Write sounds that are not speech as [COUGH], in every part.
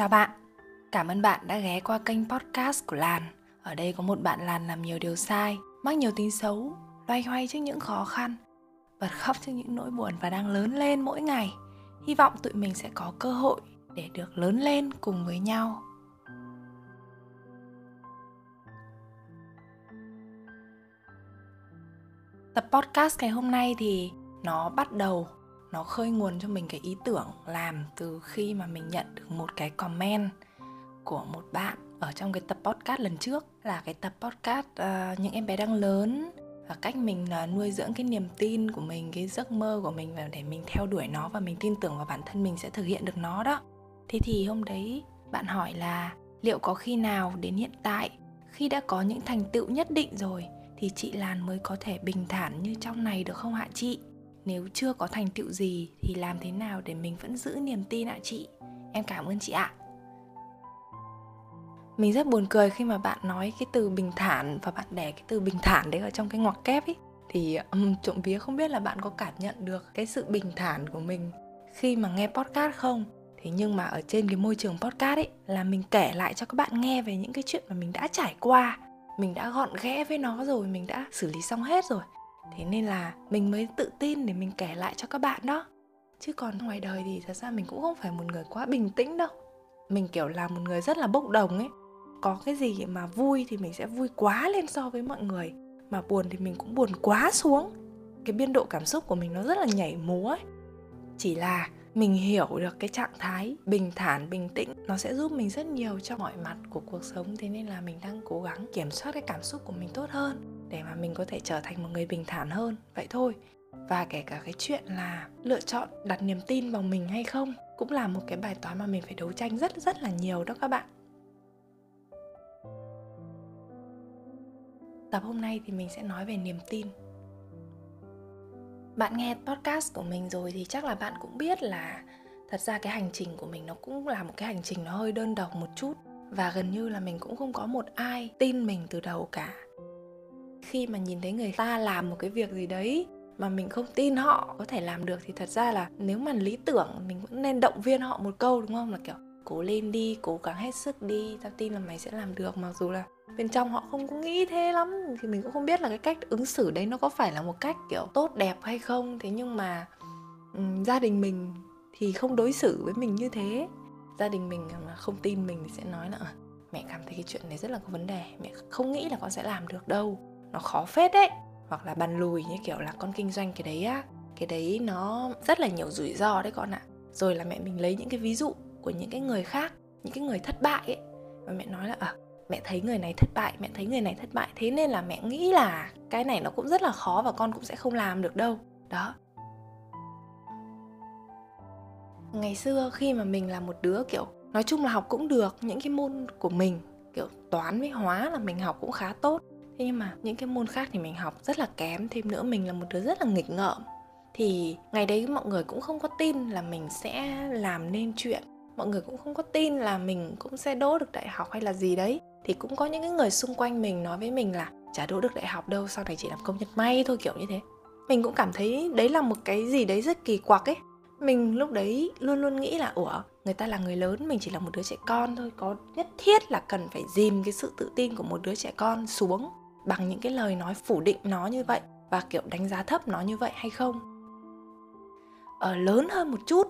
Chào bạn, cảm ơn bạn đã ghé qua kênh podcast của Lan. Ở đây có một bạn Lan làm nhiều điều sai, mắc nhiều tính xấu, loay hoay trước những khó khăn, bật khóc trước những nỗi buồn và đang lớn lên mỗi ngày. Hy vọng tụi mình sẽ có cơ hội để được lớn lên cùng với nhau. Tập podcast ngày hôm nay thì nó bắt đầu nó khơi nguồn cho mình cái ý tưởng làm từ khi mà mình nhận được một cái comment của một bạn ở trong cái tập podcast lần trước. Là cái tập podcast uh, những em bé đang lớn. Và cách mình uh, nuôi dưỡng cái niềm tin của mình cái giấc mơ của mình và để mình theo đuổi nó và mình tin tưởng vào bản thân mình sẽ thực hiện được nó đó. Thế thì hôm đấy bạn hỏi là liệu có khi nào đến hiện tại khi đã có những thành tựu nhất định rồi thì chị Lan mới có thể bình thản như trong này được không hạ chị? Nếu chưa có thành tựu gì thì làm thế nào để mình vẫn giữ niềm tin ạ chị? Em cảm ơn chị ạ. Mình rất buồn cười khi mà bạn nói cái từ bình thản và bạn để cái từ bình thản đấy ở trong cái ngoặc kép ấy thì um, trộm vía không biết là bạn có cảm nhận được cái sự bình thản của mình khi mà nghe podcast không thế nhưng mà ở trên cái môi trường podcast ấy là mình kể lại cho các bạn nghe về những cái chuyện mà mình đã trải qua mình đã gọn ghẽ với nó rồi mình đã xử lý xong hết rồi thế nên là mình mới tự tin để mình kể lại cho các bạn đó. Chứ còn ngoài đời thì thật ra mình cũng không phải một người quá bình tĩnh đâu. Mình, kiểu, là một người rất là bốc đồng ấy. Có cái gì mà vui thì mình sẽ vui quá lên so với mọi người. Mà buồn thì mình cũng buồn quá xuống. Cái biên độ cảm xúc của mình nó rất là nhảy múa ấy. Chỉ là mình hiểu được cái trạng thái bình thản, bình tĩnh, nó sẽ giúp mình rất nhiều cho mọi mặt của cuộc sống. Thế nên là mình đang cố gắng kiểm soát cái cảm xúc của mình tốt hơn để mà mình có thể trở thành một người bình thản hơn. Vậy thôi. Và kể cả cái chuyện là lựa chọn đặt niềm tin vào mình hay không cũng là một cái bài toán mà mình phải đấu tranh rất rất là nhiều đó các bạn. Tập hôm nay thì mình sẽ nói về niềm tin. Bạn nghe podcast của mình rồi thì chắc là bạn cũng biết là thật ra cái hành trình của mình nó cũng là một cái hành trình nó hơi đơn độc một chút. Và gần như là mình cũng không có một ai tin mình từ đầu cả khi mà nhìn thấy người ta làm một cái việc gì đấy mà mình không tin họ có thể làm được thì thật ra là nếu mà lý tưởng mình cũng nên động viên họ một câu đúng không? Là kiểu cố lên đi cố gắng hết sức đi tao tin là mày sẽ làm được. Mặc dù là bên trong họ không có nghĩ thế lắm thì mình cũng không biết là cái cách ứng xử đấy nó có phải là một cách kiểu tốt đẹp hay không. Thế nhưng mà um, gia đình mình thì không đối xử với mình như thế. Gia đình mình à, mà không tin mình thì sẽ nói là ờ, mẹ cảm thấy cái chuyện này rất là có vấn đề mẹ không nghĩ là con sẽ làm được đâu nó khó phết đấy. Hoặc là bàn lùi như kiểu là con kinh doanh cái đấy á cái đấy nó rất là nhiều rủi ro đấy con ạ. Rồi là mẹ mình lấy những cái ví dụ của những cái người khác những cái người thất bại ấy. Và mẹ nói là à, mẹ thấy người này thất bại mẹ thấy người này thất bại. Thế nên là mẹ nghĩ là cái này nó cũng rất là khó và con cũng sẽ không làm được đâu. Đó. Ngày xưa khi mà mình là một đứa kiểu nói chung là học cũng được những cái môn của mình kiểu toán với hóa là mình học cũng khá tốt thế nhưng mà những cái môn khác thì mình học rất là kém, thêm nữa mình là một đứa rất là nghịch ngợm. Thì ngày đấy mọi người cũng không có tin là mình sẽ làm nên chuyện. Mọi người cũng không có tin là mình cũng sẽ đỗ được đại học hay là gì đấy. Thì cũng có những cái người xung quanh mình nói với mình là, chả đỗ được đại học đâu, sau này chỉ làm công nhân may thôi kiểu như thế. Mình cũng cảm thấy đấy là một cái gì đấy rất kỳ quặc ấy. Mình lúc đấy luôn luôn nghĩ là, ủa, người ta là người lớn, mình chỉ là một đứa trẻ con thôi, có nhất thiết là cần phải dìm cái sự tự tin của một đứa trẻ con xuống bằng những cái lời nói phủ định nó như vậy và, kiểu, đánh giá thấp nó như vậy hay không? Ở lớn hơn một chút.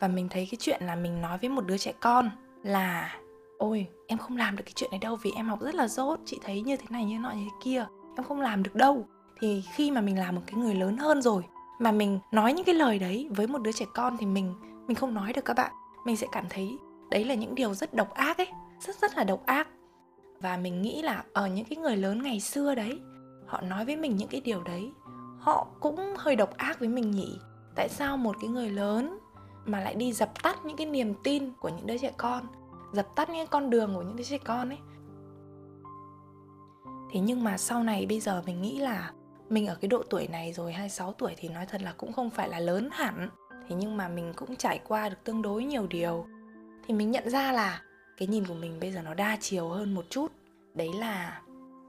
Và mình thấy cái chuyện là mình nói với một đứa trẻ con là, ôi, em không làm được cái chuyện này đâu vì em học rất là dốt chị thấy như thế này, như nọ, như thế kia, em không làm được đâu. Thì khi mà mình là một cái người lớn hơn rồi, mà mình nói những cái lời đấy với một đứa trẻ con thì mình mình không nói được các bạn. Mình sẽ cảm thấy đấy là những điều rất độc ác ấy, rất rất là độc ác và mình nghĩ là ở những cái người lớn ngày xưa đấy, họ nói với mình những cái điều đấy, họ cũng hơi độc ác với mình nhỉ. Tại sao một cái người lớn mà lại đi dập tắt những cái niềm tin của những đứa trẻ con, dập tắt những con đường của những đứa trẻ con ấy? Thế nhưng mà sau này bây giờ mình nghĩ là mình ở cái độ tuổi này rồi 26 tuổi thì nói thật là cũng không phải là lớn hẳn. Thế nhưng mà mình cũng trải qua được tương đối nhiều điều. Thì mình nhận ra là cái nhìn của mình bây giờ nó đa chiều hơn một chút. Đấy là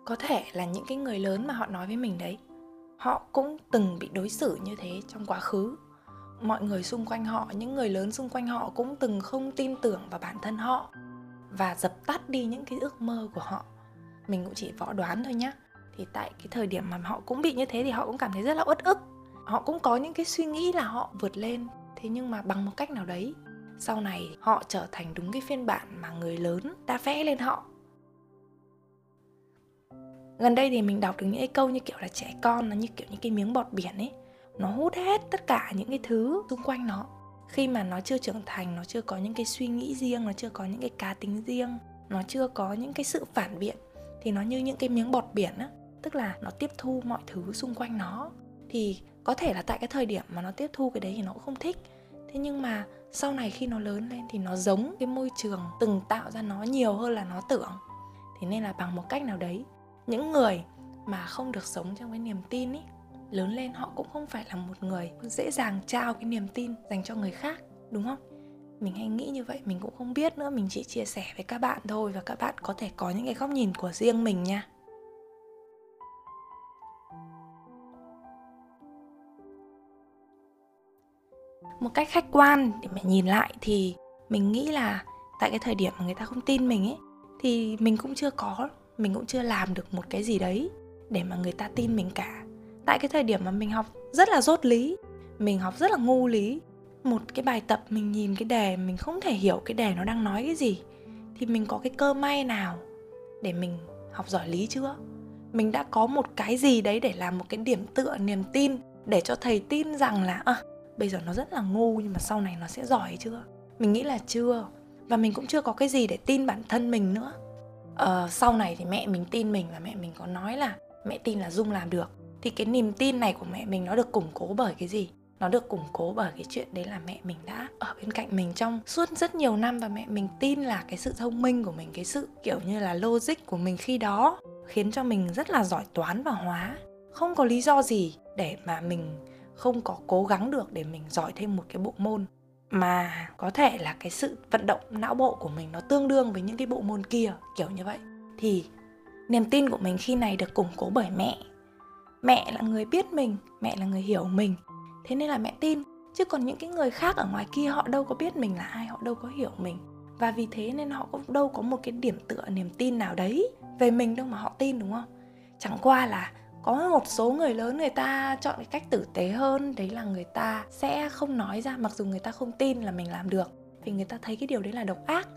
có thể là những cái người lớn mà họ nói với mình đấy, họ cũng từng bị đối xử như thế trong quá khứ. Mọi người xung quanh họ, những người lớn xung quanh họ cũng từng không tin tưởng vào bản thân họ và dập tắt đi những cái ước mơ của họ. Mình cũng chỉ võ đoán thôi nhá. Thì tại cái thời điểm mà họ cũng bị như thế thì họ cũng cảm thấy rất là uất ức. Họ cũng có những cái suy nghĩ là họ vượt lên. Thế nhưng mà bằng một cách nào đấy sau này, họ trở thành đúng cái phiên bản mà người lớn đã vẽ lên họ. Gần đây thì mình đọc được những cái câu như kiểu là trẻ con, nó như kiểu những cái miếng bọt biển ấy. Nó hút hết tất cả những cái thứ xung quanh nó. Khi mà nó chưa trưởng thành, nó chưa có những cái suy nghĩ riêng, nó chưa có những cái cá tính riêng, nó chưa có những cái sự phản biện, thì nó như những cái miếng bọt biển á. Tức là nó tiếp thu mọi thứ xung quanh nó. Thì có thể là tại cái thời điểm mà nó tiếp thu cái đấy thì nó cũng không thích. Thế nhưng mà sau này khi nó lớn lên thì nó giống cái môi trường từng tạo ra nó nhiều hơn là nó tưởng. Thế nên là bằng một cách nào đấy, những người mà không được sống trong cái niềm tin ý, lớn lên họ cũng không phải là một người dễ dàng trao cái niềm tin dành cho người khác, đúng không? Mình hay nghĩ như vậy, mình cũng không biết nữa, mình chỉ chia sẻ với các bạn thôi và các bạn có thể có những cái góc nhìn của riêng mình nha. Một cách khách quan để mà nhìn lại thì mình nghĩ là tại cái thời điểm mà người ta không tin mình ấy thì mình cũng chưa có mình cũng chưa làm được một cái gì đấy để mà người ta tin mình cả. Tại cái thời điểm mà mình học rất là dốt lý mình học rất là ngu lý một cái bài tập mình nhìn cái đề mình không thể hiểu cái đề nó đang nói cái gì thì mình có cái cơ may nào để mình học giỏi lý chưa? Mình đã có một cái gì đấy để làm một cái điểm tựa niềm tin để cho thầy tin rằng là à, bây giờ nó rất là ngu nhưng mà sau này nó sẽ giỏi chưa mình nghĩ là chưa. Và mình cũng chưa có cái gì để tin bản thân mình nữa. Ờ, sau này thì mẹ mình tin mình và mẹ mình có nói là mẹ tin là dung làm được. Thì cái niềm tin này của mẹ mình nó được củng cố bởi cái gì? Nó được củng cố bởi cái chuyện đấy là mẹ mình đã ở bên cạnh mình trong suốt rất nhiều năm và mẹ mình tin là cái sự thông minh của mình cái sự kiểu như là logic của mình khi đó khiến cho mình rất là giỏi toán và hóa. Không có lý do gì để mà mình không có cố gắng được để mình giỏi thêm một cái bộ môn, mà có thể là cái sự vận động não bộ của mình nó tương đương với những cái bộ môn kia, kiểu như vậy. Thì niềm tin của mình khi này được củng cố bởi mẹ. Mẹ là người biết mình, mẹ là người hiểu mình. Thế nên là mẹ tin, chứ còn những cái người khác ở ngoài kia họ đâu có biết mình là ai, họ đâu có hiểu mình. Và vì thế nên họ cũng đâu có một cái điểm tựa, niềm tin nào đấy về mình đâu mà họ tin, đúng không? Chẳng qua là có một số người lớn người ta chọn cái cách tử tế hơn, đấy là người ta sẽ không nói ra, mặc dù người ta không tin là mình làm được, vì người ta thấy cái điều đấy là độc ác.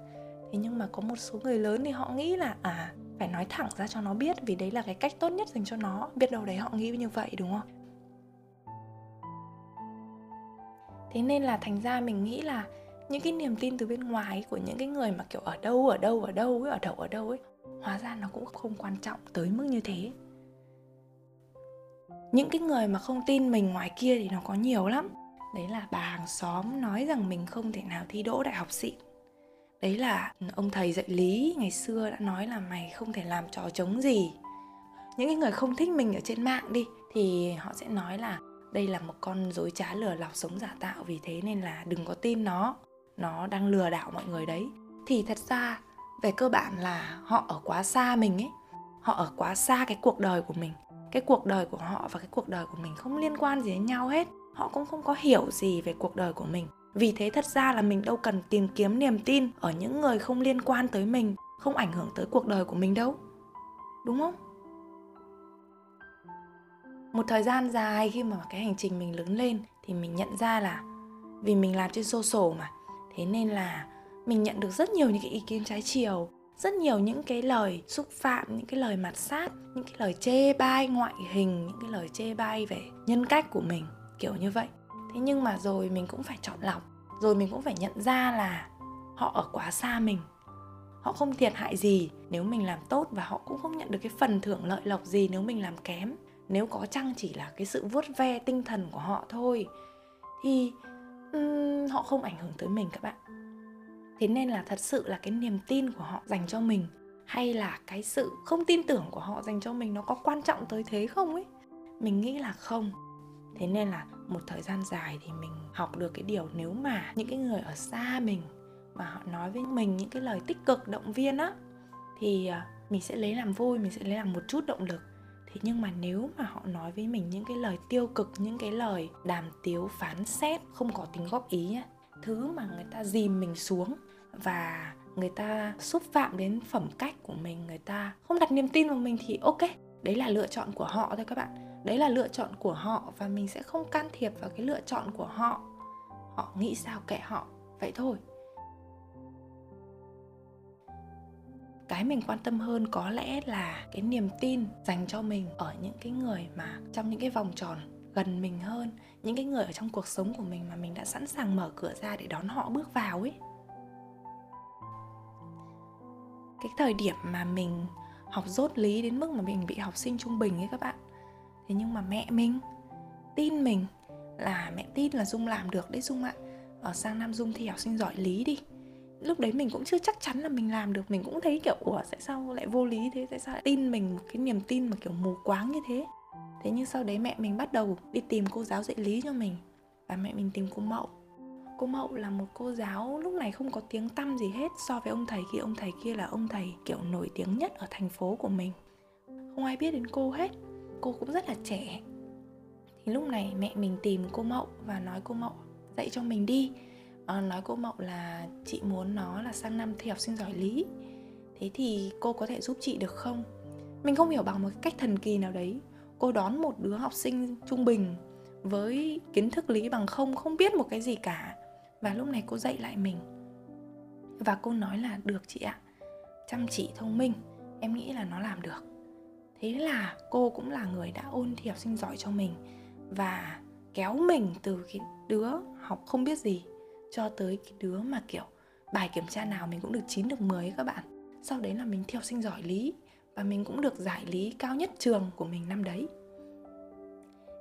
Thế nhưng mà có một số người lớn thì họ nghĩ là à phải nói thẳng ra cho nó biết, vì đấy là cái cách tốt nhất dành cho nó, biết đâu đấy họ nghĩ như vậy, đúng không? Thế nên là thành ra mình nghĩ là những cái niềm tin từ bên ngoài của những cái người mà kiểu ở đâu ở đâu ở đâu ấy, ở đâu ở đâu ấy, hóa ra nó cũng không quan trọng tới mức như thế những cái người mà không tin mình ngoài kia thì nó có nhiều lắm. Đấy là bà hàng xóm nói rằng mình không thể nào thi đỗ đại học xịn đấy là ông thầy dạy lý, ngày xưa đã nói là mày không thể làm trò chống gì. Những cái người không thích mình ở trên mạng đi, thì họ sẽ nói là đây là một con dối trá lừa lọc sống giả tạo, vì thế nên là đừng có tin nó. Nó đang lừa đảo mọi người đấy. Thì thật ra, về cơ bản là họ ở quá xa mình ấy. Họ ở quá xa cái cuộc đời của mình cái cuộc đời của họ và cái cuộc đời của mình không liên quan gì đến nhau hết. Họ cũng không có hiểu gì về cuộc đời của mình. Vì thế thật ra là mình đâu cần tìm kiếm niềm tin ở những người không liên quan tới mình, không ảnh hưởng tới cuộc đời của mình đâu. Đúng không? Một thời gian dài khi mà cái hành trình mình lớn lên thì mình nhận ra là vì mình làm trên social mà, thế nên là mình nhận được rất nhiều những cái ý kiến trái chiều rất nhiều những cái lời xúc phạm những cái lời mặt sát những cái lời chê bai ngoại hình những cái lời chê bai về nhân cách của mình kiểu như vậy. Thế nhưng mà rồi mình cũng phải chọn lọc rồi mình cũng phải nhận ra là họ ở quá xa mình. Họ không thiệt hại gì nếu mình làm tốt và họ cũng không nhận được cái phần thưởng lợi lộc gì nếu mình làm kém. Nếu có chăng chỉ là cái sự vuốt ve tinh thần của họ thôi. Thì um, họ không ảnh hưởng tới mình các bạn thế nên là thật sự là cái niềm tin của họ dành cho mình, hay là cái sự không tin tưởng của họ dành cho mình nó có quan trọng tới thế không ấy? Mình nghĩ là không. Thế nên là một thời gian dài thì mình học được cái điều nếu mà những cái người ở xa mình mà họ nói với mình những cái lời tích cực, động viên á, thì ờ, mình sẽ lấy làm vui, mình sẽ lấy làm một chút động lực. Thế nhưng mà nếu mà họ nói với mình những cái lời tiêu cực, những cái lời đàm tiếu, phán xét, không có tính góp ý thứ mà người ta dìm mình xuống và người ta xúc phạm đến phẩm cách của mình, người ta không đặt niềm tin vào mình thì ok. Đấy là lựa chọn của họ thôi các bạn. Đấy là lựa chọn của họ và mình sẽ không can thiệp vào cái lựa chọn của họ. Họ nghĩ sao kệ họ. Vậy thôi. Cái mình quan tâm hơn có lẽ là cái niềm tin dành cho mình ở những cái người mà trong những cái vòng tròn gần mình hơn, những cái người ở trong cuộc sống của mình mà mình đã sẵn sàng mở cửa ra để đón họ bước vào ấy. Cái thời điểm mà mình học dốt lý đến mức mà mình bị học sinh trung bình ấy các bạn. Thế nhưng mà mẹ mình tin mình là mẹ tin là dung làm được đấy dung ạ. Ở sang năm dung thi học sinh giỏi lý đi. Lúc đấy mình cũng chưa chắc chắn là mình làm được. Mình cũng thấy kiểu, ủa, tại sao lại vô lý thế? Tại sao lại tin mình? Một cái niềm tin mà kiểu mù quáng như thế. Thế nhưng sau đấy mẹ mình bắt đầu đi tìm cô giáo dạy lý cho mình. Và mẹ mình tìm cô mậu cô mậu là một cô giáo lúc này không có tiếng tăm gì hết so với ông thầy kia ông thầy kia là ông thầy kiểu nổi tiếng nhất ở thành phố của mình. Không ai biết đến cô hết cô cũng rất là trẻ. Thì lúc này mẹ mình tìm cô mậu và nói cô mậu dạy cho mình đi. À, nói cô mậu là chị muốn nó là sang năm thi học sinh giỏi lý. Thế thì cô có thể giúp chị được không? Mình không hiểu bằng một cách thần kỳ nào đấy. Cô đón một đứa học sinh trung bình với kiến thức lý bằng không không biết một cái gì cả và lúc này cô dạy lại mình. Và cô nói là, được chị ạ, chăm chỉ thông minh, em nghĩ là nó làm được. Thế là cô cũng là người đã ôn thi học sinh giỏi cho mình và kéo mình từ cái đứa học không biết gì cho tới cái đứa mà, kiểu, bài kiểm tra nào mình cũng được 9 được 10 các bạn. Sau đấy là mình thi học sinh giỏi lý và mình cũng được giải lý cao nhất trường của mình năm đấy.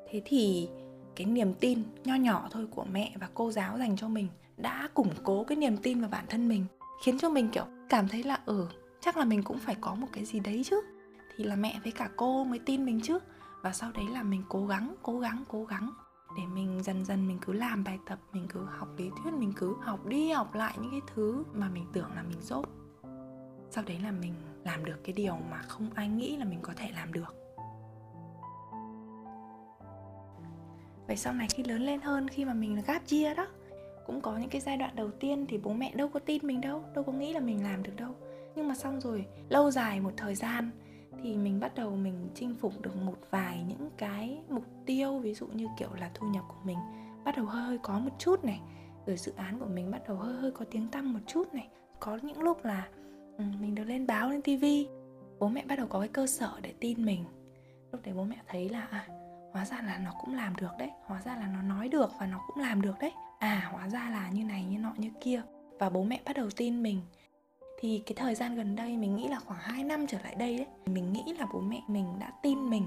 Thế thì cái niềm tin nho nhỏ thôi của mẹ và cô giáo dành cho mình đã củng cố cái niềm tin vào bản thân mình, khiến cho mình, kiểu, cảm thấy là ừ chắc là mình cũng phải có một cái gì đấy chứ. Thì là mẹ với cả cô mới tin mình chứ. Và sau đấy là mình cố gắng cố gắng cố gắng để mình dần dần mình cứ làm bài tập, mình cứ học lý thuyết, mình cứ học đi học lại những cái thứ mà mình tưởng là mình dốt. Sau đấy là mình làm được cái điều mà không ai nghĩ là mình có thể làm được. Vậy sau này khi lớn lên hơn khi mà mình là gap year đó cũng có những cái giai đoạn đầu tiên thì bố mẹ đâu có tin mình đâu đâu có nghĩ là mình làm được đâu. Nhưng mà xong rồi lâu dài một thời gian thì mình bắt đầu mình chinh phục được một vài những cái mục tiêu ví dụ như kiểu là thu nhập của mình bắt đầu hơi hơi có một chút này rồi dự án của mình bắt đầu hơi hơi có tiếng tăm một chút này. Có những lúc là ừ, mình được lên báo lên tivi bố mẹ bắt đầu có cái cơ sở để tin mình. Lúc đấy bố mẹ thấy là à, hóa ra là nó cũng làm được đấy, hóa ra là nó nói được và nó cũng làm được đấy. À hóa ra là như này, như nọ, như kia. Và bố mẹ bắt đầu tin mình. Thì cái thời gian gần đây mình nghĩ là khoảng 2 năm trở lại đây đấy, mình nghĩ là bố mẹ mình đã tin mình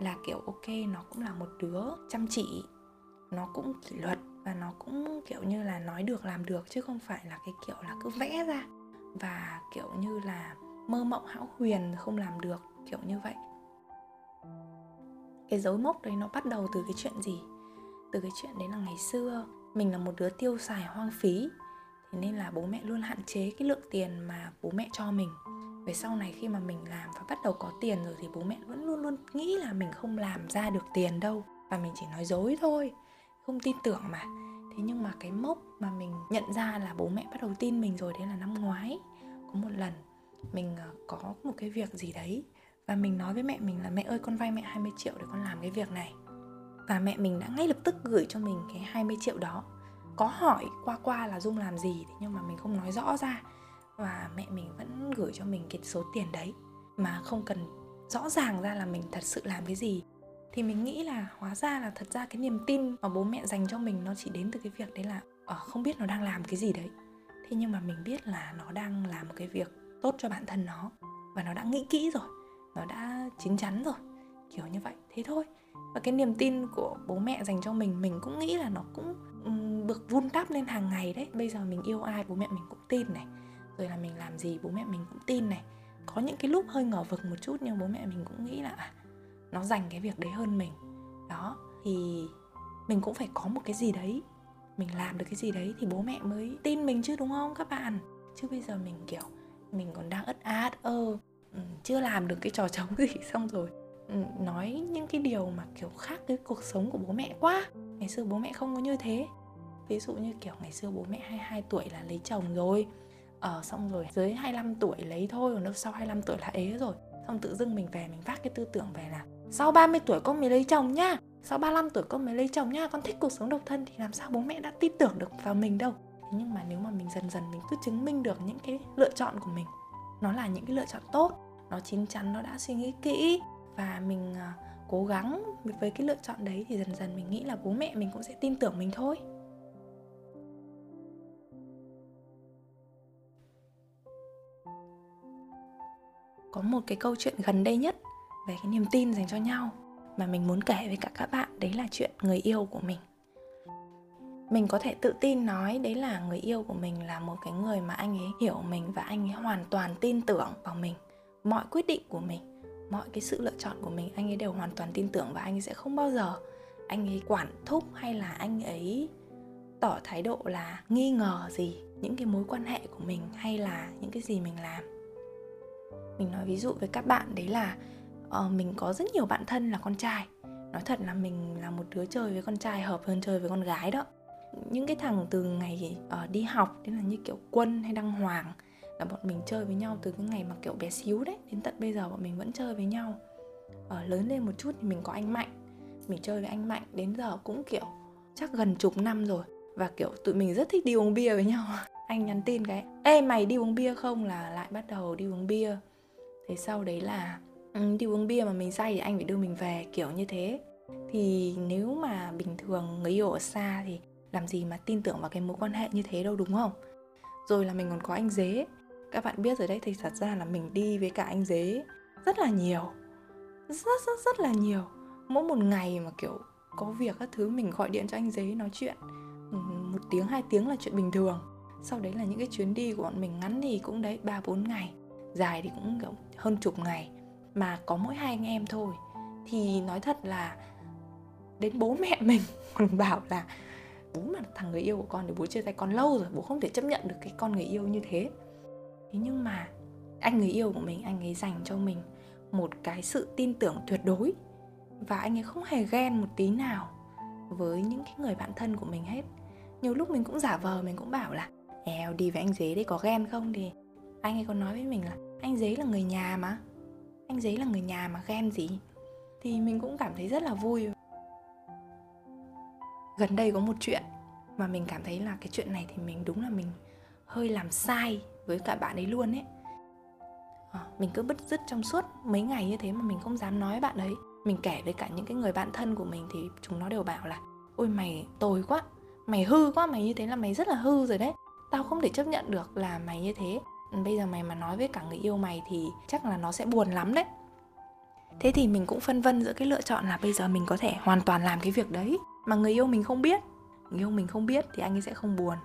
là kiểu, ok, nó cũng là một đứa chăm chỉ. Nó cũng kỷ luật và nó cũng kiểu như là nói được, làm được, chứ không phải là cái kiểu là cứ vẽ ra. Và kiểu như là mơ mộng hão huyền, không làm được, kiểu như vậy cái dấu mốc đấy nó bắt đầu từ cái chuyện gì? Từ cái chuyện đấy là ngày xưa, mình là một đứa tiêu xài hoang phí, thế nên là bố mẹ luôn hạn chế cái lượng tiền mà bố mẹ cho mình. Về sau này khi mà mình làm và bắt đầu có tiền rồi thì bố mẹ vẫn luôn luôn nghĩ là mình không làm ra được tiền đâu, và mình chỉ nói dối thôi, không tin tưởng mà. Thế nhưng mà cái mốc mà mình nhận ra là bố mẹ bắt đầu tin mình rồi, đấy là năm ngoái. Có một lần mình ờ, có một cái việc gì đấy và mình nói với mẹ mình là, mẹ ơi, con vay mẹ 20 triệu để con làm cái việc này. Và mẹ mình đã ngay lập tức gửi cho mình cái 20 triệu đó. Có hỏi qua qua là dung làm gì nhưng mà mình không nói rõ ra. Và mẹ mình vẫn gửi cho mình cái số tiền đấy. Mà không cần rõ ràng ra là mình thật sự làm cái gì. Thì mình nghĩ là, hóa ra là thật ra cái niềm tin mà bố mẹ dành cho mình nó chỉ đến từ cái việc đấy là ở không biết nó đang làm cái gì đấy. Thế nhưng mà mình biết là nó đang làm một cái việc tốt cho bản thân nó. Và nó đã nghĩ kỹ rồi nó đã chín chắn rồi. Kiểu như vậy thế thôi. Và cái niềm tin của bố mẹ dành cho mình mình cũng nghĩ là nó cũng được vun đắp lên hàng ngày đấy. Bây giờ mình yêu ai bố mẹ mình cũng tin này. Rồi là mình làm gì bố mẹ mình cũng tin này. Có những cái lúc hơi ngờ vực một chút nhưng bố mẹ mình cũng nghĩ là à, nó dành cái việc đấy hơn mình. Đó thì mình cũng phải có một cái gì đấy. Mình làm được cái gì đấy thì bố mẹ mới tin mình chứ đúng không các bạn? Chứ bây giờ mình kiểu mình còn đang ất át ơ. Ừ, chưa làm được cái trò [LAUGHS] trống gì, xong rồi ừ, nói những cái điều mà kiểu khác cái cuộc sống của bố mẹ quá. Ngày xưa bố mẹ không có như thế. Ví dụ như kiểu ngày xưa bố mẹ 22 tuổi là lấy chồng rồi. Ờ xong rồi dưới 25 tuổi lấy thôi, còn đâu sau 25 tuổi là ế rồi. Xong tự dưng mình về, mình vác cái tư tưởng về là sau 30 tuổi con mới lấy chồng nhá sau 35 tuổi con mới lấy chồng nhá con thích cuộc sống độc thân thì làm sao bố mẹ đã tin tưởng được vào mình đâu. Thế nhưng mà nếu mà mình dần dần mình cứ chứng minh được những cái lựa chọn của mình, nó là những cái lựa chọn tốt nó chín chắn, nó đã suy nghĩ kỹ và mình à, cố gắng với cái lựa chọn đấy thì dần dần mình nghĩ là bố mẹ mình cũng sẽ tin tưởng mình thôi. Có một cái câu chuyện gần đây nhất về cái niềm tin dành cho nhau mà mình muốn kể với cả các bạn, đấy là chuyện người yêu của mình. Mình có thể tự tin nói đấy là người yêu của mình là một cái người mà anh ấy hiểu mình và anh ấy hoàn toàn tin tưởng vào mình mọi quyết định của mình mọi cái sự lựa chọn của mình anh ấy đều hoàn toàn tin tưởng và anh ấy sẽ không bao giờ anh ấy quản thúc hay là anh ấy tỏ thái độ là nghi ngờ gì những cái mối quan hệ của mình hay là những cái gì mình làm. Mình nói ví dụ với các bạn đấy là uh, mình có rất nhiều bạn thân là con trai. Nói thật là mình là một đứa chơi với con trai hợp hơn chơi với con gái đó. Những cái thằng từ ngày uh, đi học đến là như kiểu quân hay đăng hoàng là bọn mình chơi với nhau từ cái ngày mà kiểu bé xíu đấy, đến tận bây giờ bọn mình vẫn chơi với nhau. Ở lớn lên một chút thì mình có anh mạnh, mình chơi với anh mạnh đến giờ cũng kiểu chắc gần chục năm rồi và kiểu tụi mình rất thích đi uống bia với nhau. [LAUGHS] Anh nhắn tin cái, ê, mày đi uống bia không? là lại bắt đầu đi uống bia. Thế sau đấy là ừ, đi uống bia mà mình say thì anh phải đưa mình về, kiểu như thế. Thì nếu mà bình thường người yêu ở xa thì làm gì mà tin tưởng vào cái mối quan hệ như thế đâu, đúng không? Rồi là mình còn có anh dế các bạn biết rồi đấy, thì thật ra là mình đi với cả anh dế rất là nhiều. Rất rất rất là nhiều. Mỗi một ngày mà, kiểu, có việc các thứ mình gọi điện cho anh dế nói chuyện một tiếng, hai tiếng là chuyện bình thường. Sau đấy là những cái chuyến đi của bọn mình ngắn thì cũng đấy, ba, bốn ngày. Dài thì cũng, kiểu, hơn chục ngày. Mà có mỗi hai anh em thôi. Thì nói thật là đến bố mẹ [LAUGHS] mình còn bảo là, bố mà thằng người yêu của con thì bố chia tay con lâu rồi, bố không thể chấp nhận được cái con người yêu như thế thế nhưng mà anh người yêu của mình, anh ấy dành cho mình một cái sự tin tưởng tuyệt đối. Và anh ấy không hề ghen một tí nào với những cái người bạn thân của mình hết. Nhiều lúc mình cũng giả vờ, mình cũng bảo là eo đi với anh dế đấy, có ghen không? Thì anh ấy còn nói với mình là, anh dế là người nhà mà. Anh dế là người nhà mà, ghen gì? Thì mình cũng cảm thấy rất là vui. Gần đây có một chuyện mà mình cảm thấy là cái chuyện này thì mình đúng là mình hơi làm sai với cả bạn ấy luôn ấy. Ờ, mình cứ bứt rứt trong suốt mấy ngày như thế mà mình không dám nói bạn ấy. Mình kể với cả những cái người bạn thân của mình thì chúng nó đều bảo là, ôi, mày tồi quá, mày hư quá, mày như thế là mày rất là hư rồi đấy. Tao không thể chấp nhận được là mày như thế. Bây giờ mày mà nói với cả người yêu mày thì chắc là nó sẽ buồn lắm đấy. Thế thì mình cũng phân vân giữa cái lựa chọn là bây giờ mình có thể hoàn toàn làm cái việc đấy mà người yêu mình không biết. Người yêu mình không biết thì anh ấy sẽ không buồn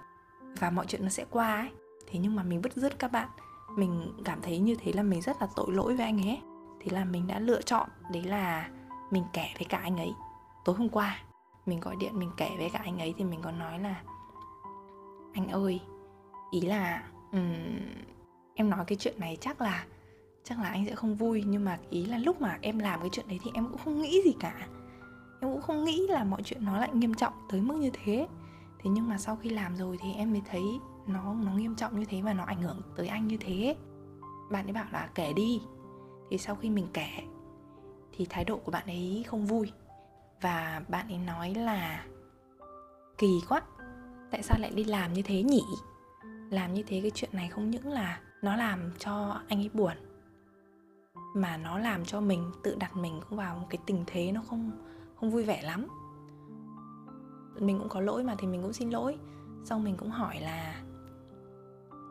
và mọi chuyện nó sẽ qua ấy thế nhưng mà mình vứt rứt các bạn. Mình cảm thấy như thế là mình rất là tội lỗi với anh ấy thế là mình đã lựa chọn đấy là mình kể với cả anh ấy. Tối hôm qua mình gọi điện mình kể với cả anh ấy thì mình có nói là anh ơi ý là um, em nói cái chuyện này chắc là chắc là anh sẽ không vui nhưng mà ý là lúc mà em làm cái chuyện đấy thì em cũng không nghĩ gì cả. Em cũng không nghĩ là mọi chuyện nó lại nghiêm trọng tới mức như thế. Thế nhưng mà sau khi làm rồi thì em mới thấy nó nó nghiêm trọng như thế và nó ảnh hưởng tới anh như thế. Bạn ấy bảo là kể đi. Thì sau khi mình kể, thì thái độ của bạn ấy không vui. Và bạn ấy nói là kỳ quá, tại sao lại đi làm như thế nhỉ? Làm như thế cái chuyện này không những là nó làm cho anh ấy buồn, mà nó làm cho mình tự đặt mình cũng vào một cái tình thế nó không không vui vẻ lắm. Mình cũng có lỗi mà thì mình cũng xin lỗi. Xong mình cũng hỏi là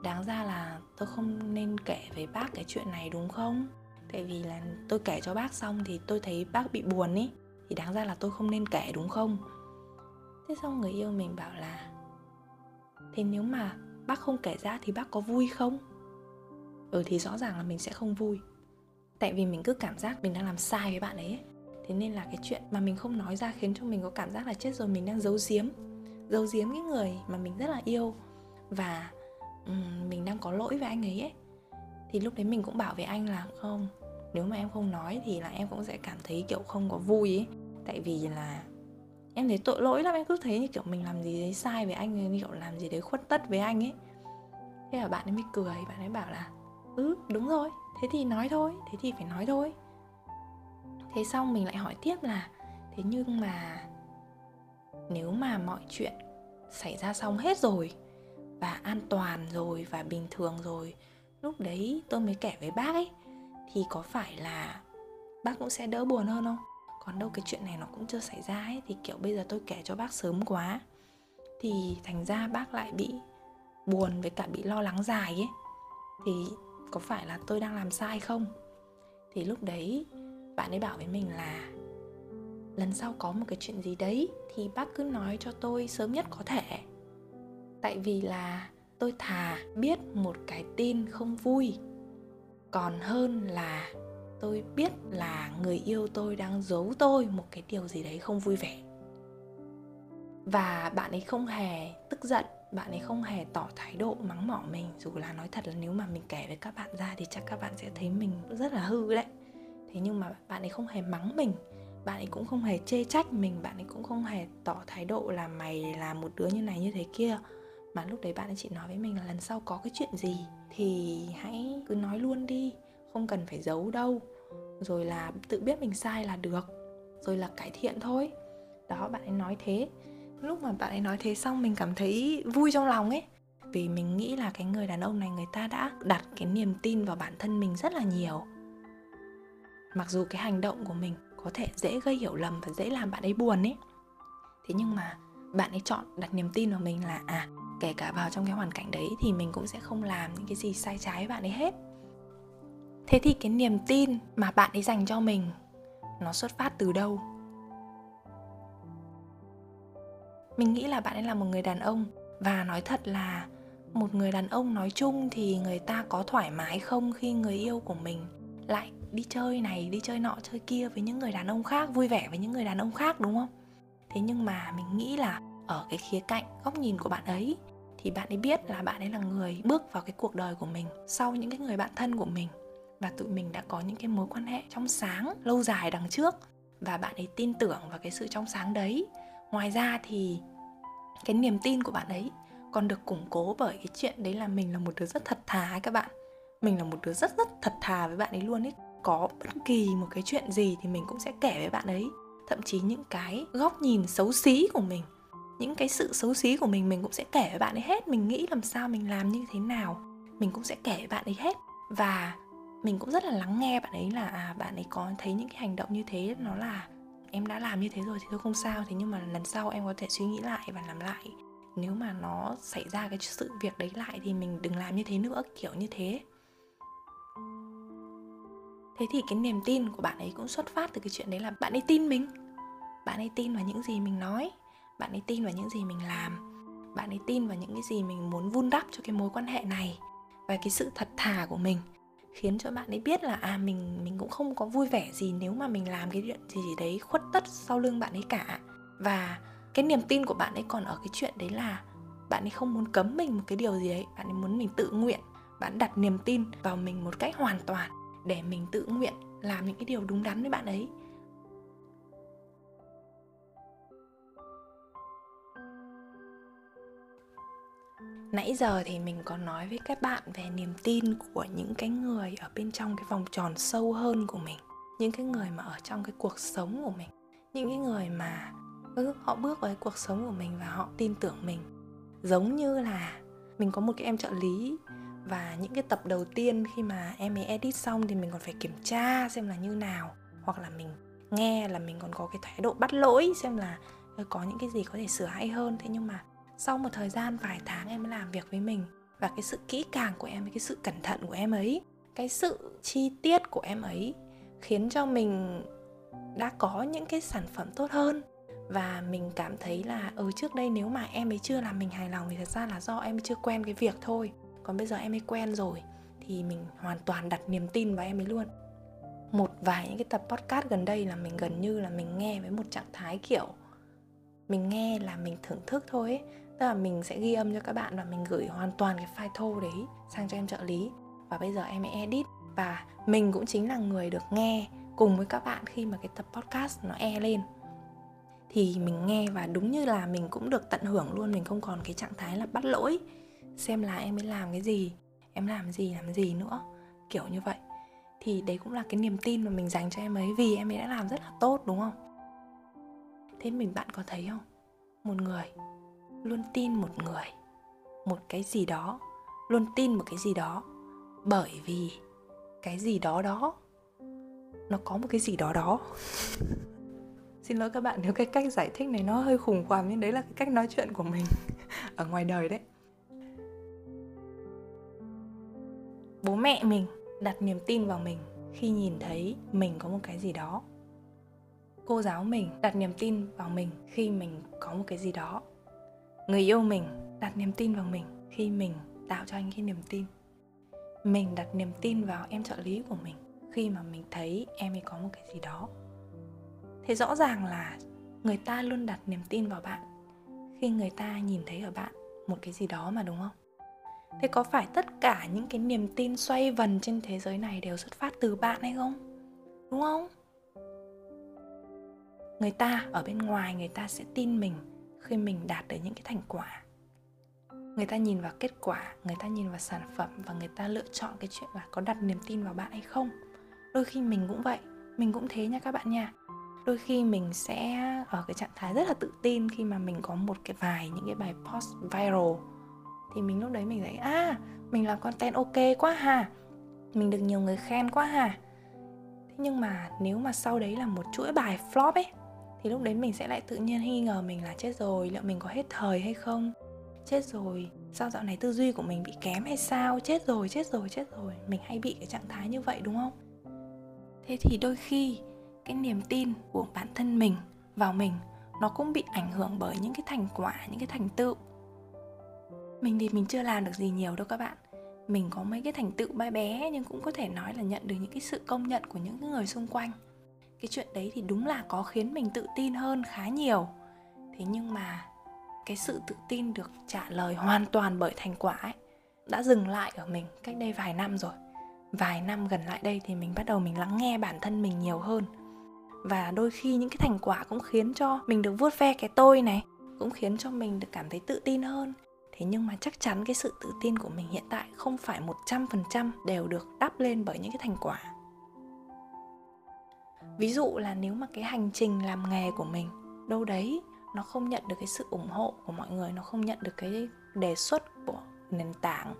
đáng ra là tôi không nên kể với bác cái chuyện này, đúng không? Tại vì là tôi kể cho bác xong thì tôi thấy bác bị buồn ý. Thì đáng ra là tôi không nên kể, đúng không? Thế xong người yêu mình bảo là, thế nếu mà bác không kể ra thì bác có vui không? Ừ thì rõ ràng là mình sẽ không vui. Tại vì mình cứ cảm giác mình đang làm sai với bạn ấy. Thế nên là cái chuyện mà mình không nói ra khiến cho mình có cảm giác là chết rồi mình đang giấu giếm. Giấu giếm cái người mà mình rất là yêu. Và Ừ, mình đang có lỗi với anh ấy ấy. Thì lúc đấy mình cũng bảo với anh là không, nếu mà em không nói thì là em cũng sẽ cảm thấy kiểu không có vui ấy. Tại vì là em thấy tội lỗi lắm, em cứ thấy như kiểu mình làm gì đấy sai với anh, như kiểu làm gì đấy khuất tất với anh ấy. Thế là bạn ấy mới cười, bạn ấy bảo là ừ đúng rồi, thế thì nói thôi, thế thì phải nói thôi. Thế xong mình lại hỏi tiếp là, thế nhưng mà nếu mà mọi chuyện xảy ra xong hết rồi và an toàn rồi và bình thường rồi. Lúc đấy tôi mới kể với bác ấy, thì có phải là bác cũng sẽ đỡ buồn hơn không? Còn đâu cái chuyện này nó cũng chưa xảy ra ấy, thì kiểu bây giờ tôi kể cho bác sớm quá. Thì thành ra bác lại bị buồn với cả bị lo lắng dài ấy. Thì có phải là tôi đang làm sai không? Thì lúc đấy bạn ấy bảo với mình là lần sau có một cái chuyện gì đấy thì bác cứ nói cho tôi sớm nhất có thể tại vì là tôi thà biết một cái tin không vui. Còn hơn là tôi biết là người yêu tôi đang giấu tôi một cái điều gì đấy không vui vẻ. Và bạn ấy không hề tức giận, bạn ấy không hề tỏ thái độ mắng mỏ mình. Dù là nói thật là nếu mà mình kể với các bạn ra thì chắc các bạn sẽ thấy mình rất là hư đấy. Thế nhưng mà bạn ấy không hề mắng mình, bạn ấy cũng không hề chê trách mình, bạn ấy cũng không hề tỏ thái độ là mày là một đứa như này như thế kia mà lúc đấy bạn ấy chỉ nói với mình là lần sau có cái chuyện gì thì hãy cứ nói luôn đi, không cần phải giấu đâu. Rồi là tự biết mình sai là được, rồi là cải thiện thôi. Đó, bạn ấy nói thế. Lúc mà bạn ấy nói thế xong mình cảm thấy vui trong lòng ấy. Vì mình nghĩ là cái người đàn ông này người ta đã đặt cái niềm tin vào bản thân mình rất là nhiều. Mặc dù cái hành động của mình có thể dễ gây hiểu lầm và dễ làm bạn ấy buồn ấy. Thế nhưng mà bạn ấy chọn đặt niềm tin vào mình là à kể cả vào trong cái hoàn cảnh đấy thì mình cũng sẽ không làm những cái gì sai trái với bạn ấy hết. Thế thì cái niềm tin mà bạn ấy dành cho mình, nó xuất phát từ đâu? Mình nghĩ là bạn ấy là một người đàn ông và nói thật là một người đàn ông nói chung thì người ta có thoải mái không khi người yêu của mình lại đi chơi này, đi chơi nọ, chơi kia với những người đàn ông khác, vui vẻ với những người đàn ông khác, đúng không? Thế nhưng mà mình nghĩ là ở cái khía cạnh góc nhìn của bạn ấy thì bạn ấy biết là bạn ấy là người bước vào cái cuộc đời của mình sau những cái người bạn thân của mình. Và tụi mình đã có những cái mối quan hệ trong sáng, lâu dài đằng trước. Và bạn ấy tin tưởng vào cái sự trong sáng đấy. Ngoài ra thì cái niềm tin của bạn ấy còn được củng cố bởi cái chuyện đấy là mình là một đứa rất thật thà ấy các bạn. Mình là một đứa rất rất thật thà với bạn ấy luôn ấy. Có bất kỳ một cái chuyện gì thì mình cũng sẽ kể với bạn ấy. Thậm chí những cái góc nhìn xấu xí của mình những cái sự xấu xí của mình mình cũng sẽ kể với bạn ấy hết. Mình nghĩ làm sao mình làm như thế nào, mình cũng sẽ kể với bạn ấy hết. Và mình cũng rất là lắng nghe bạn ấy là à bạn ấy có thấy những cái hành động như thế, nó là em đã làm như thế rồi thì thôi không sao, thế nhưng mà lần sau em có thể suy nghĩ lại và làm lại. Nếu mà nó xảy ra cái sự việc đấy lại thì mình đừng làm như thế nữa kiểu như thế. Thế thì cái niềm tin của bạn ấy cũng xuất phát từ cái chuyện đấy là bạn ấy tin mình. Bạn ấy tin vào những gì mình nói bạn ấy tin vào những gì mình làm. Bạn ấy tin vào những cái gì mình muốn vun đắp cho cái mối quan hệ này và cái sự thật thà của mình, khiến cho bạn ấy biết là à mình mình cũng không có vui vẻ gì nếu mà mình làm cái chuyện gì gì đấy khuất tất sau lưng bạn ấy cả. Và cái niềm tin của bạn ấy còn ở cái chuyện đấy là bạn ấy không muốn cấm mình một cái điều gì đấy, bạn ấy muốn mình tự nguyện. Bạn đặt niềm tin vào mình một cách hoàn toàn để mình tự nguyện làm những cái điều đúng đắn với bạn ấy. Nãy giờ thì mình có nói với các bạn về niềm tin của những cái người ở bên trong cái vòng tròn sâu hơn của mình những cái người mà ở trong cái cuộc sống của mình những cái người mà ừ, họ bước vào cái cuộc sống của mình và họ tin tưởng mình. Giống như là mình có một cái em trợ lý và những cái tập đầu tiên khi mà em ấy edit xong thì mình còn phải kiểm tra xem là như nào hoặc là mình nghe là mình còn có cái thái độ bắt lỗi xem là ờ, có những cái gì có thể sửa hay hơn. Thế nhưng mà sau một thời gian vài tháng em mới làm việc với mình và cái sự kỹ càng của em cái sự cẩn thận của em ấy cái sự chi tiết của em ấy khiến cho mình đã có những cái sản phẩm tốt hơn. Và mình cảm thấy là ở ừ, trước đây nếu mà em ấy chưa làm mình hài lòng thì thật ra là do em chưa quen cái việc thôi. Còn bây giờ em ấy quen rồi thì mình hoàn toàn đặt niềm tin vào em ấy luôn. Một vài những cái tập podcast gần đây là mình gần như là mình nghe với một trạng thái kiểu mình nghe là mình thưởng thức thôi ấy tức là mình sẽ ghi âm cho các bạn và mình gửi hoàn toàn cái file thô đấy sang cho em trợ lý. Và bây giờ em edit. Và mình cũng chính là người được nghe cùng với các bạn khi mà cái tập podcast nó e lên. Thì mình nghe và đúng như là mình cũng được tận hưởng luôn, mình không còn cái trạng thái là bắt lỗi. Xem là em ấy làm cái gì, em làm gì làm gì nữa, kiểu như vậy. Thì đấy cũng là cái niềm tin mà mình dành cho em ấy, vì em ấy đã làm rất là tốt, đúng không? Thế mình, bạn có thấy không? Một người luôn tin một người, một cái gì đó, luôn tin một cái gì đó, bởi vì cái gì đó đó, nó có một cái gì đó đó. [LAUGHS] Xin lỗi các bạn, nếu cái cách giải thích này nó hơi khủng hoảng, nhưng đấy là cái cách nói chuyện của mình [LAUGHS] ở ngoài đời đấy. Bố mẹ mình đặt niềm tin vào mình khi nhìn thấy mình có một cái gì đó. Cô giáo mình đặt niềm tin vào mình khi mình có một cái gì đó người yêu mình đặt niềm tin vào mình khi mình tạo cho anh cái niềm tin. Mình đặt niềm tin vào em trợ lý của mình khi mà mình thấy em ấy có một cái gì đó. Thế rõ ràng là người ta luôn đặt niềm tin vào bạn khi người ta nhìn thấy ở bạn một cái gì đó mà, đúng không? Thế có phải tất cả những cái niềm tin xoay vần trên thế giới này đều xuất phát từ bạn hay không? Đúng không? Người ta ở bên ngoài, người ta sẽ tin mình khi mình đạt được những cái thành quả. Người ta nhìn vào kết quả người ta nhìn vào sản phẩm và người ta lựa chọn cái chuyện là có đặt niềm tin vào bạn hay không. Đôi khi mình cũng vậy mình cũng thế nha các bạn nha. Đôi khi mình sẽ ở cái trạng thái rất là tự tin khi mà mình có một cái vài những cái bài post viral. Thì mình lúc đấy mình thấy à mình làm content ok quá hà, mình được nhiều người khen quá hà. thế nhưng mà nếu mà sau đấy là một chuỗi bài flop ấy thì lúc đấy mình sẽ lại tự nhiên nghi ngờ mình là chết rồi, liệu mình có hết thời hay không? Chết rồi, sao dạo này tư duy của mình bị kém hay sao? Chết rồi chết rồi chết rồi. Mình hay bị cái trạng thái như vậy, đúng không? Thế thì đôi khi, cái niềm tin của bản thân mình vào mình, nó cũng bị ảnh hưởng bởi những cái thành quả, những cái thành tựu. Mình thì mình chưa làm được gì nhiều đâu các bạn. Mình có mấy cái thành tựu bé bé, nhưng cũng có thể nói là nhận được những cái sự công nhận của những người xung quanh cái chuyện đấy thì đúng là có khiến mình tự tin hơn khá nhiều. Thế nhưng mà cái sự tự tin được trả lời hoàn toàn bởi thành quả ấy, đã dừng lại ở mình cách đây vài năm rồi. Vài năm gần lại đây thì mình bắt đầu mình lắng nghe bản thân mình nhiều hơn. Và đôi khi những cái thành quả cũng khiến cho mình được vuốt ve cái tôi này, cũng khiến cho mình được cảm thấy tự tin hơn. Thế nhưng mà chắc chắn cái sự tự tin của mình hiện tại không phải 100% đều được đắp lên bởi những cái thành quả ví dụ là nếu mà cái hành trình làm nghề của mình đâu đấy nó không nhận được cái sự ủng hộ của mọi người nó không nhận được cái đề xuất của nền tảng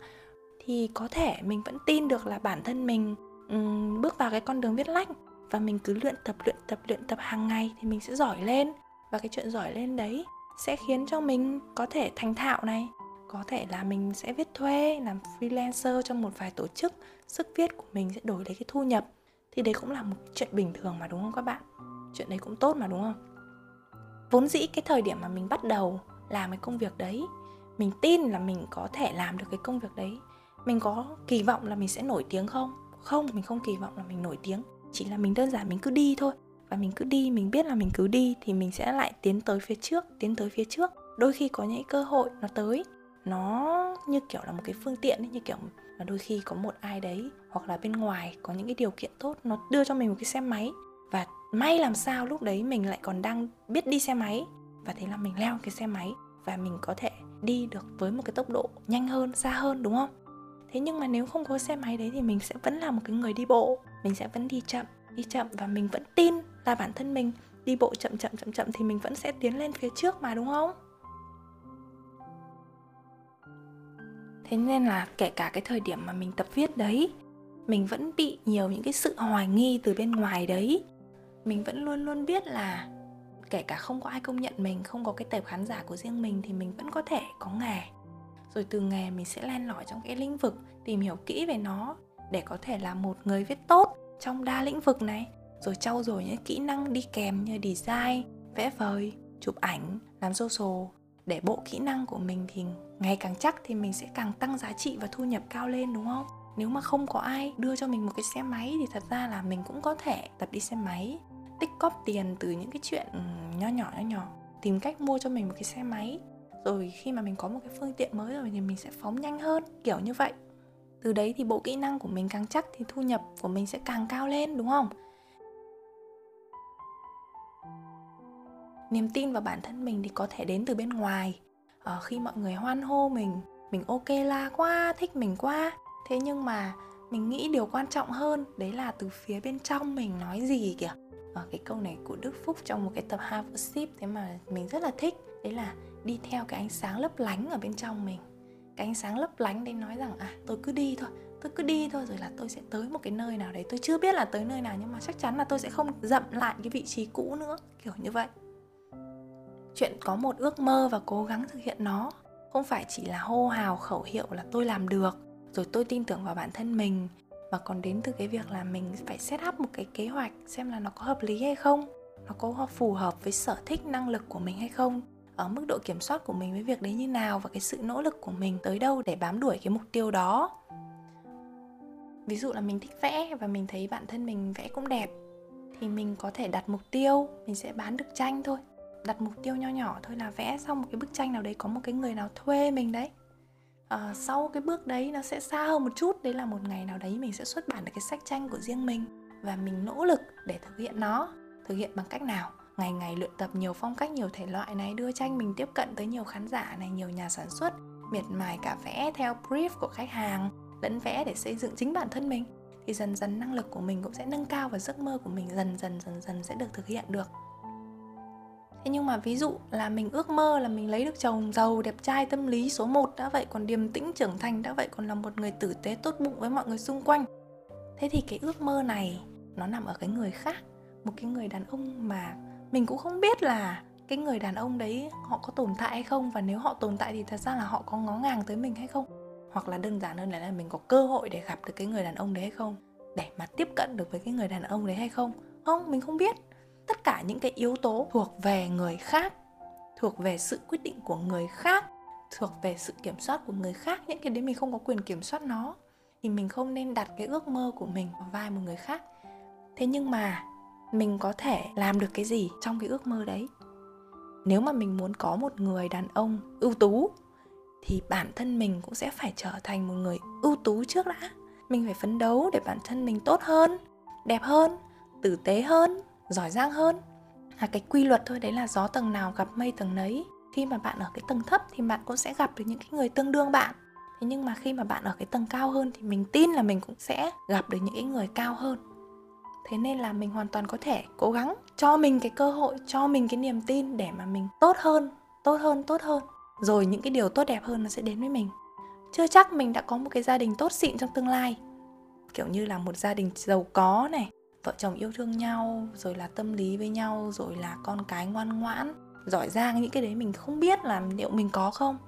thì có thể mình vẫn tin được là bản thân mình um, bước vào cái con đường viết lách và mình cứ luyện tập luyện tập luyện tập hàng ngày thì mình sẽ giỏi lên. Và cái chuyện giỏi lên đấy sẽ khiến cho mình có thể thành thạo này có thể là mình sẽ viết thuê làm freelancer cho một vài tổ chức sức viết của mình sẽ đổi lấy cái thu nhập thì đấy cũng là một chuyện bình thường mà đúng không các bạn? Chuyện đấy cũng tốt mà đúng không? Vốn dĩ cái thời điểm mà mình bắt đầu làm cái công việc đấy mình tin là mình có thể làm được cái công việc đấy. Mình có kỳ vọng là mình sẽ nổi tiếng không? Không mình không kỳ vọng là mình nổi tiếng. Chỉ là mình đơn giản mình cứ đi thôi. Và mình cứ đi mình biết là mình cứ đi thì mình sẽ lại tiến tới phía trước tiến tới phía trước. Đôi khi có những cơ hội nó tới nó như kiểu là một cái phương tiện ấy, như kiểu là đôi khi có một ai đấy hoặc là bên ngoài có những cái điều kiện tốt, nó đưa cho mình một cái xe máy. Và may làm sao lúc đấy mình lại còn đang biết đi xe máy. Và thế là mình leo cái xe máy và mình có thể đi được với một cái tốc độ nhanh hơn, xa hơn, đúng không? Thế nhưng mà nếu không có xe máy đấy thì mình sẽ vẫn là một cái người đi bộ. Mình sẽ vẫn đi chậm đi chậm và mình vẫn tin là bản thân mình đi bộ chậm chậm chậm chậm thì mình vẫn sẽ tiến lên phía trước mà, đúng không? Thế nên là kể cả cái thời điểm mà mình tập viết đấy mình vẫn bị nhiều những cái sự hoài nghi từ bên ngoài đấy. Mình vẫn luôn luôn biết là kể cả không có ai công nhận mình, không có cái tệp khán giả của riêng mình thì mình vẫn có thể có nghề. Rồi từ nghề mình sẽ len lỏi trong cái lĩnh vực, tìm hiểu kỹ về nó để có thể là một người viết tốt trong đa lĩnh vực này. Rồi trau dồi những kỹ năng đi kèm như design, vẽ vời, chụp ảnh, làm social. Để bộ kỹ năng của mình thì ngày càng chắc thì mình sẽ càng tăng giá trị và thu nhập cao lên, đúng không? Nếu mà không có ai đưa cho mình một cái xe máy thì thật ra là mình cũng có thể tập đi xe máy tích cóp tiền từ những cái chuyện ừ, nho nhỏ nho nhỏ tìm cách mua cho mình một cái xe máy. Rồi khi mà mình có một cái phương tiện mới rồi thì mình sẽ phóng nhanh hơn kiểu như vậy. Từ đấy thì bộ kỹ năng của mình càng chắc thì thu nhập của mình sẽ càng cao lên đúng không? Niềm tin vào bản thân mình thì có thể đến từ bên ngoài. À, khi mọi người hoan hô mình mình ok la quá thích mình quá thế nhưng mà mình nghĩ điều quan trọng hơn đấy là từ phía bên trong mình nói gì kìa. Ở cái câu này của Đức Phúc trong một cái tập Harvard Ship thế mà mình rất là thích. Đấy là đi theo cái ánh sáng lấp lánh ở bên trong mình. Cái ánh sáng lấp lánh đấy nói rằng à tôi cứ đi thôi, tôi cứ đi thôi rồi là tôi sẽ tới một cái nơi nào đấy. Tôi chưa biết là tới nơi nào nhưng mà chắc chắn là tôi sẽ không dậm lại cái vị trí cũ nữa, kiểu như vậy. Chuyện có một ước mơ và cố gắng thực hiện nó không phải chỉ là hô hào khẩu hiệu là tôi làm được rồi tôi tin tưởng vào bản thân mình. Mà còn đến từ cái việc là mình phải set up một cái kế hoạch xem là nó có hợp lý hay không, nó có phù hợp với sở thích, năng lực của mình hay không, ở mức độ kiểm soát của mình với việc đấy như nào và cái sự nỗ lực của mình tới đâu để bám đuổi cái mục tiêu đó. Ví dụ là mình thích vẽ và mình thấy bản thân mình vẽ cũng đẹp, thì mình có thể đặt mục tiêu, mình sẽ bán được tranh thôi. Đặt mục tiêu nho nhỏ thôi là vẽ xong một cái bức tranh nào đấy, có một cái người nào thuê mình đấy uh, sau cái bước đấy nó sẽ xa hơn một chút đấy là một ngày nào đấy mình sẽ xuất bản được cái sách tranh của riêng mình và mình nỗ lực để thực hiện nó. Thực hiện bằng cách nào? Ngày ngày luyện tập nhiều phong cách nhiều thể loại này đưa tranh mình tiếp cận tới nhiều khán giả này nhiều nhà sản xuất miệt mài cả vẽ theo brief của khách hàng lẫn vẽ để xây dựng chính bản thân mình. Thì dần dần năng lực của mình cũng sẽ nâng cao và giấc mơ của mình dần dần dần dần sẽ được thực hiện được. Thế nhưng mà ví dụ là mình ước mơ là mình lấy được chồng giàu, đẹp trai, tâm lý số 1 đã vậy còn điềm tĩnh trưởng thành đã vậy còn là một người tử tế tốt bụng với mọi người xung quanh. Thế thì cái ước mơ này nó nằm ở cái người khác, một cái người đàn ông mà mình cũng không biết là cái người đàn ông đấy họ có tồn tại hay không và nếu họ tồn tại thì thật ra là họ có ngó ngàng tới mình hay không? Hoặc là đơn giản hơn là mình có cơ hội để gặp được cái người đàn ông đấy hay không? Để mà tiếp cận được với cái người đàn ông đấy hay không? Không mình không biết tất cả những cái yếu tố thuộc về người khác, thuộc về sự quyết định của người khác, thuộc về sự kiểm soát của người khác. Những cái đấy mình không có quyền kiểm soát nó, thì mình không nên đặt cái ước mơ của mình vào vai một người khác. Thế nhưng mà mình có thể làm được cái gì trong cái ước mơ đấy? Nếu mà mình muốn có một người đàn ông ưu tú, thì bản thân mình cũng sẽ phải trở thành một người ưu tú trước đã. Mình phải phấn đấu để bản thân mình tốt hơn, đẹp hơn, tử tế hơn giỏi giang hơn. Là cái quy luật thôi, đấy là gió tầng nào gặp mây tầng nấy. Khi mà bạn ở cái tầng thấp thì bạn cũng sẽ gặp được những cái người tương đương bạn. Thế nhưng mà khi mà bạn ở cái tầng cao hơn thì mình tin là mình cũng sẽ gặp được những cái người cao hơn. Thế nên là mình hoàn toàn có thể cố gắng cho mình cái cơ hội, cho mình cái niềm tin để mà mình tốt hơn tốt hơn tốt hơn. Rồi những cái điều tốt đẹp hơn nó sẽ đến với mình. Chưa chắc mình đã có một cái gia đình tốt xịn trong tương lai. Kiểu như là một gia đình giàu có này vợ chồng yêu thương nhau, rồi là tâm lý với nhau, rồi là con cái ngoan ngoãn. Giỏi giang những cái đấy mình không biết là liệu mình có không.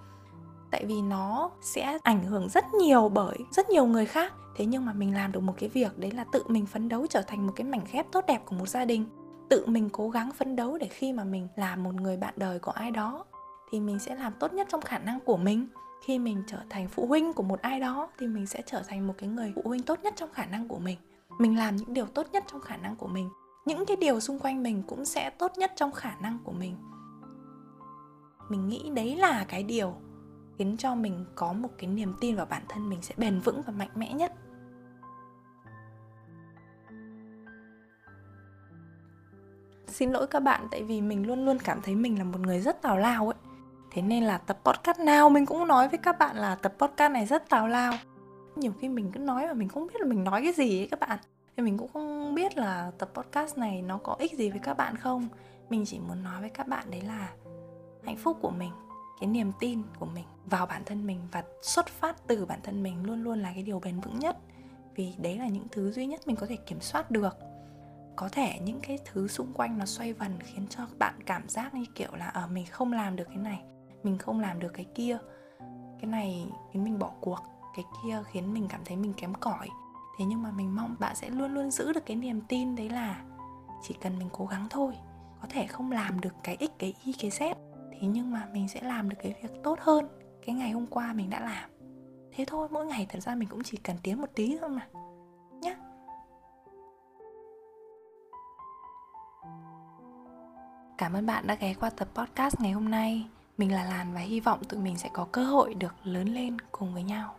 Tại vì nó sẽ ảnh hưởng rất nhiều bởi rất nhiều người khác. Thế nhưng mà mình làm được một cái việc đấy là tự mình phấn đấu trở thành một cái mảnh ghép tốt đẹp của một gia đình. Tự mình cố gắng phấn đấu để khi mà mình là một người bạn đời của ai đó, thì mình sẽ làm tốt nhất trong khả năng của mình. Khi mình trở thành phụ huynh của một ai đó, thì mình sẽ trở thành một cái người phụ huynh tốt nhất trong khả năng của mình mình làm những điều tốt nhất trong khả năng của mình. Những cái điều xung quanh mình cũng sẽ tốt nhất trong khả năng của mình. Mình nghĩ đấy là cái điều khiến cho mình có một cái niềm tin vào bản thân mình sẽ bền vững và mạnh mẽ nhất. Xin lỗi các bạn tại vì mình luôn luôn cảm thấy mình là một người rất tào lao ấy. Thế nên là tập podcast nào mình cũng nói với các bạn là tập podcast này rất tào lao nhiều khi mình cứ nói mà mình không biết là mình nói cái gì ấy các bạn. Thì mình cũng không biết là tập podcast này nó có ích gì với các bạn không. Mình chỉ muốn nói với các bạn đấy là hạnh phúc của mình, cái niềm tin của mình vào bản thân mình và xuất phát từ bản thân mình luôn luôn là cái điều bền vững nhất. Vì đấy là những thứ duy nhất mình có thể kiểm soát được. Có thể những cái thứ xung quanh nó xoay vần khiến cho bạn cảm giác như kiểu là ở mình không làm được cái này, mình không làm được cái kia. Cái này khiến mình bỏ cuộc cái kia khiến mình cảm thấy mình kém cỏi. Thế nhưng mà mình mong bạn sẽ luôn luôn giữ được cái niềm tin đấy là chỉ cần mình cố gắng thôi, có thể không làm được cái x, cái y, cái z, thế nhưng mà mình sẽ làm được cái việc tốt hơn cái ngày hôm qua mình đã làm. Thế thôi, mỗi ngày thật ra mình cũng chỉ cần tiến một tí thôi mà, nhá. Cảm ơn bạn đã ghé qua tập podcast ngày hôm nay. Mình là Làn và hy vọng tụi mình sẽ có cơ hội được lớn lên cùng với nhau.